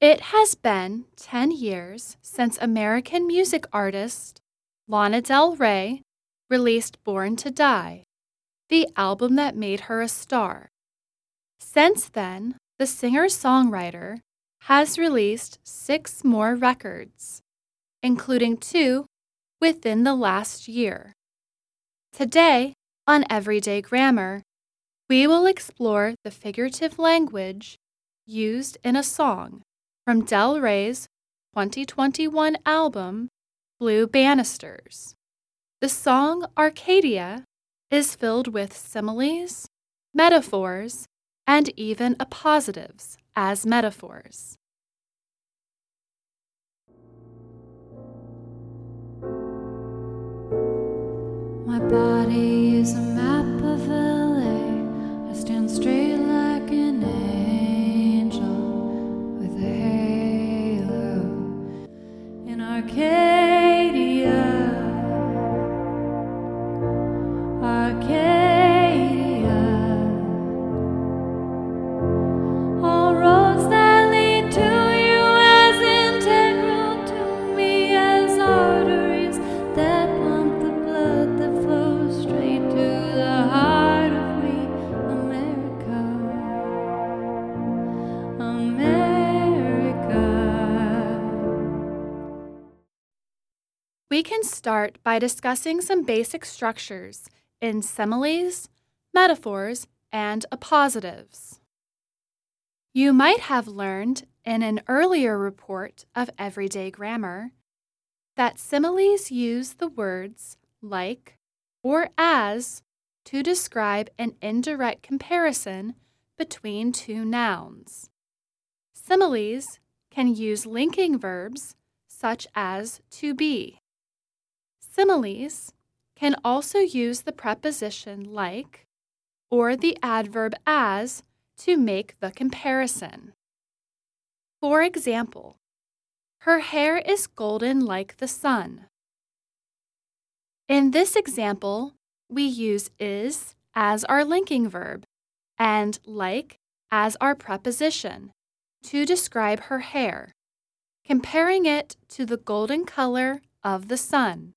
It has been 10 years since American music artist Lana Del Rey released Born to Die, the album that made her a star. Since then, the singer songwriter has released six more records, including two within the last year. Today, on Everyday Grammar, we will explore the figurative language used in a song from Del Rey's 2021 album, Blue Banisters. The song Arcadia is filled with similes, metaphors, and even appositives as metaphors. My body is a map of LA. We can start by discussing some basic structures in similes, metaphors, and appositives. You might have learned in an earlier report of everyday grammar that similes use the words like or as to describe an indirect comparison between two nouns. Similes can use linking verbs such as to be. Similes can also use the preposition like or the adverb as to make the comparison. For example, her hair is golden like the sun. In this example, we use is as our linking verb and like as our preposition to describe her hair, comparing it to the golden color of the sun.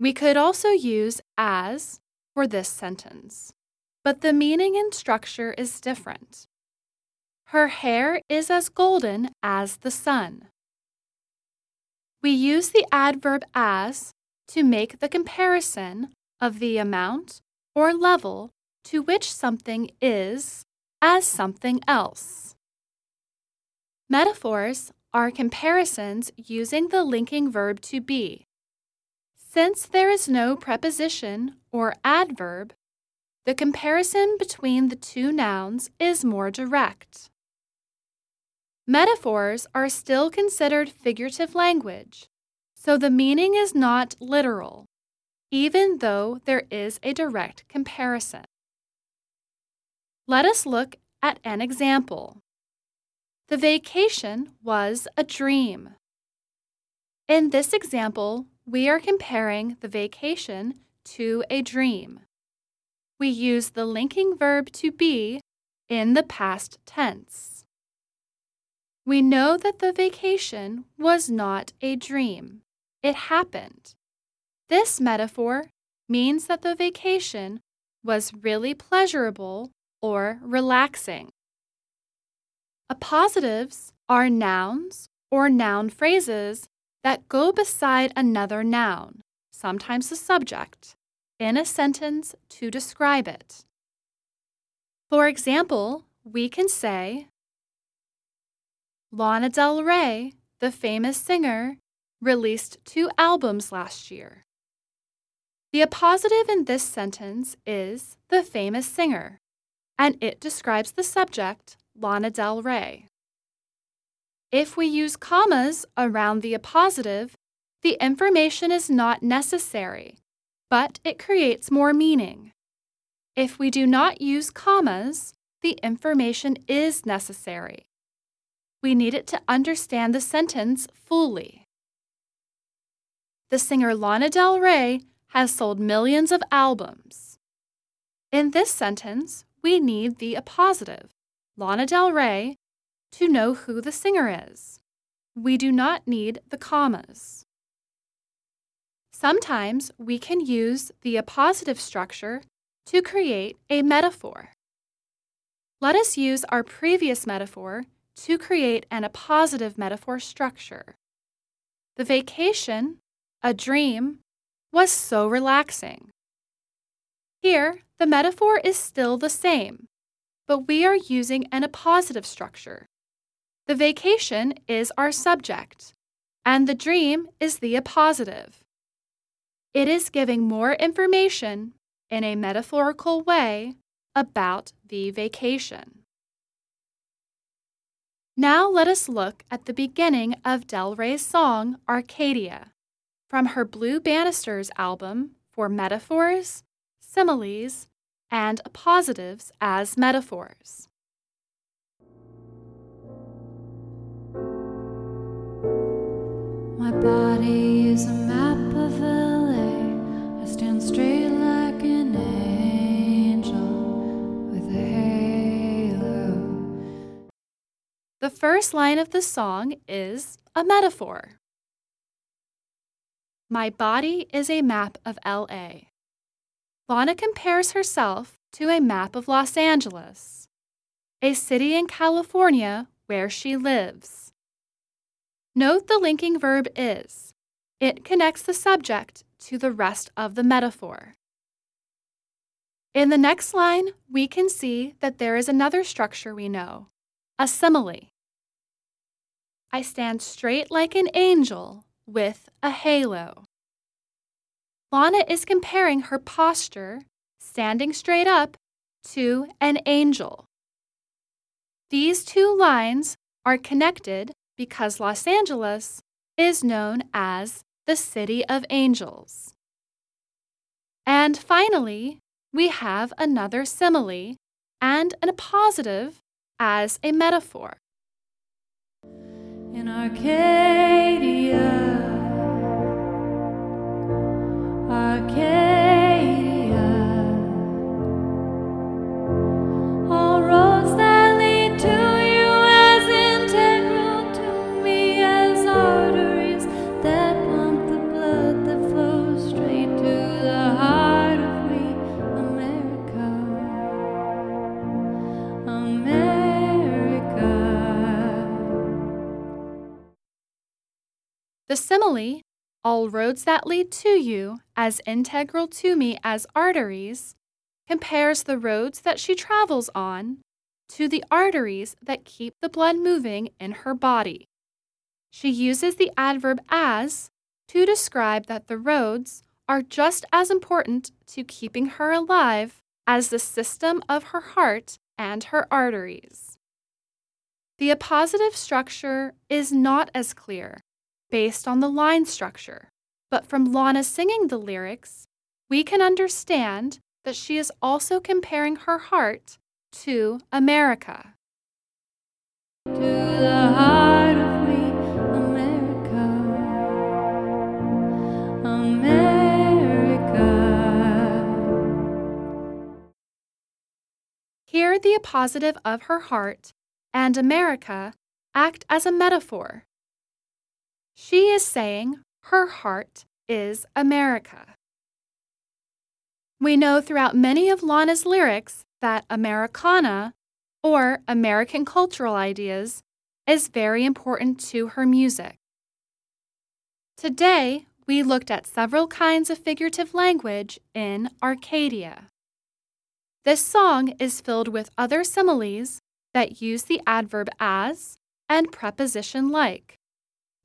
We could also use as for this sentence, but the meaning and structure is different. Her hair is as golden as the sun. We use the adverb as to make the comparison of the amount or level to which something is as something else. Metaphors are comparisons using the linking verb to be. Since there is no preposition or adverb, the comparison between the two nouns is more direct. Metaphors are still considered figurative language, so the meaning is not literal, even though there is a direct comparison. Let us look at an example. The vacation was a dream. In this example, we are comparing the vacation to a dream. We use the linking verb to be in the past tense. We know that the vacation was not a dream, it happened. This metaphor means that the vacation was really pleasurable or relaxing. Appositives are nouns or noun phrases that go beside another noun, sometimes the subject, in a sentence to describe it. For example, we can say, Lana Del Rey, the famous singer, released two albums last year. The appositive in this sentence is the famous singer, and it describes the subject, Lana Del Rey. If we use commas around the appositive, the information is not necessary, but it creates more meaning. If we do not use commas, the information is necessary. We need it to understand the sentence fully. The singer Lana Del Rey has sold millions of albums. In this sentence, we need the appositive, Lana Del Rey, to know who the singer is. We do not need the commas. Sometimes we can use the appositive structure to create a metaphor. Let us use our previous metaphor to create an appositive metaphor structure. The vacation, a dream, was so relaxing. Here, the metaphor is still the same, but we are using an appositive structure. The vacation is our subject, and the dream is the appositive. It is giving more information in a metaphorical way about the vacation. Now let us look at the beginning of Del Rey's song Arcadia from her Blue Banisters album for metaphors, similes, and appositives as metaphors. My body is a map of LA. I stand straight like an angel with a halo. The first line of the song is a metaphor. My body is a map of LA. Lana compares herself to a map of Los Angeles, a city in California where she lives. Note the linking verb is. It connects the subject to the rest of the metaphor. In the next line, we can see that there is another structure we know a simile. I stand straight like an angel with a halo. Lana is comparing her posture, standing straight up, to an angel. These two lines are connected because Los Angeles is known as the City of Angels. And finally, we have another simile and an appositive as a metaphor. In Arcadia, Arcadia. The simile, all roads that lead to you as integral to me as arteries, compares the roads that she travels on to the arteries that keep the blood moving in her body. She uses the adverb as to describe that the roads are just as important to keeping her alive as the system of her heart and her arteries. The appositive structure is not as clear based on the line structure, but from Lana singing the lyrics, we can understand that she is also comparing her heart to America. To the heart of me, America. America. Here, the appositive of her heart and America act as a metaphor. She is saying her heart is America. We know throughout many of Lana's lyrics that Americana, or American cultural ideas, is very important to her music. Today, we looked at several kinds of figurative language in Arcadia. This song is filled with other similes that use the adverb as and preposition like,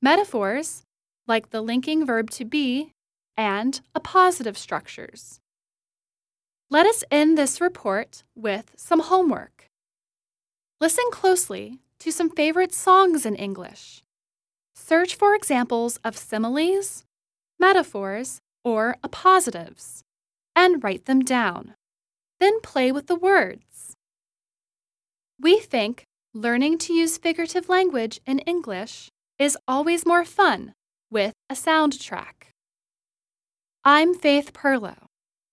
metaphors, like the linking verb to be, and appositive structures. Let us end this report with some homework. Listen closely to some favorite songs in English. Search for examples of similes, metaphors, or appositives, and write them down. Then play with the words. We think learning to use figurative language in English is always more fun with a soundtrack. I'm Faith Pirlo.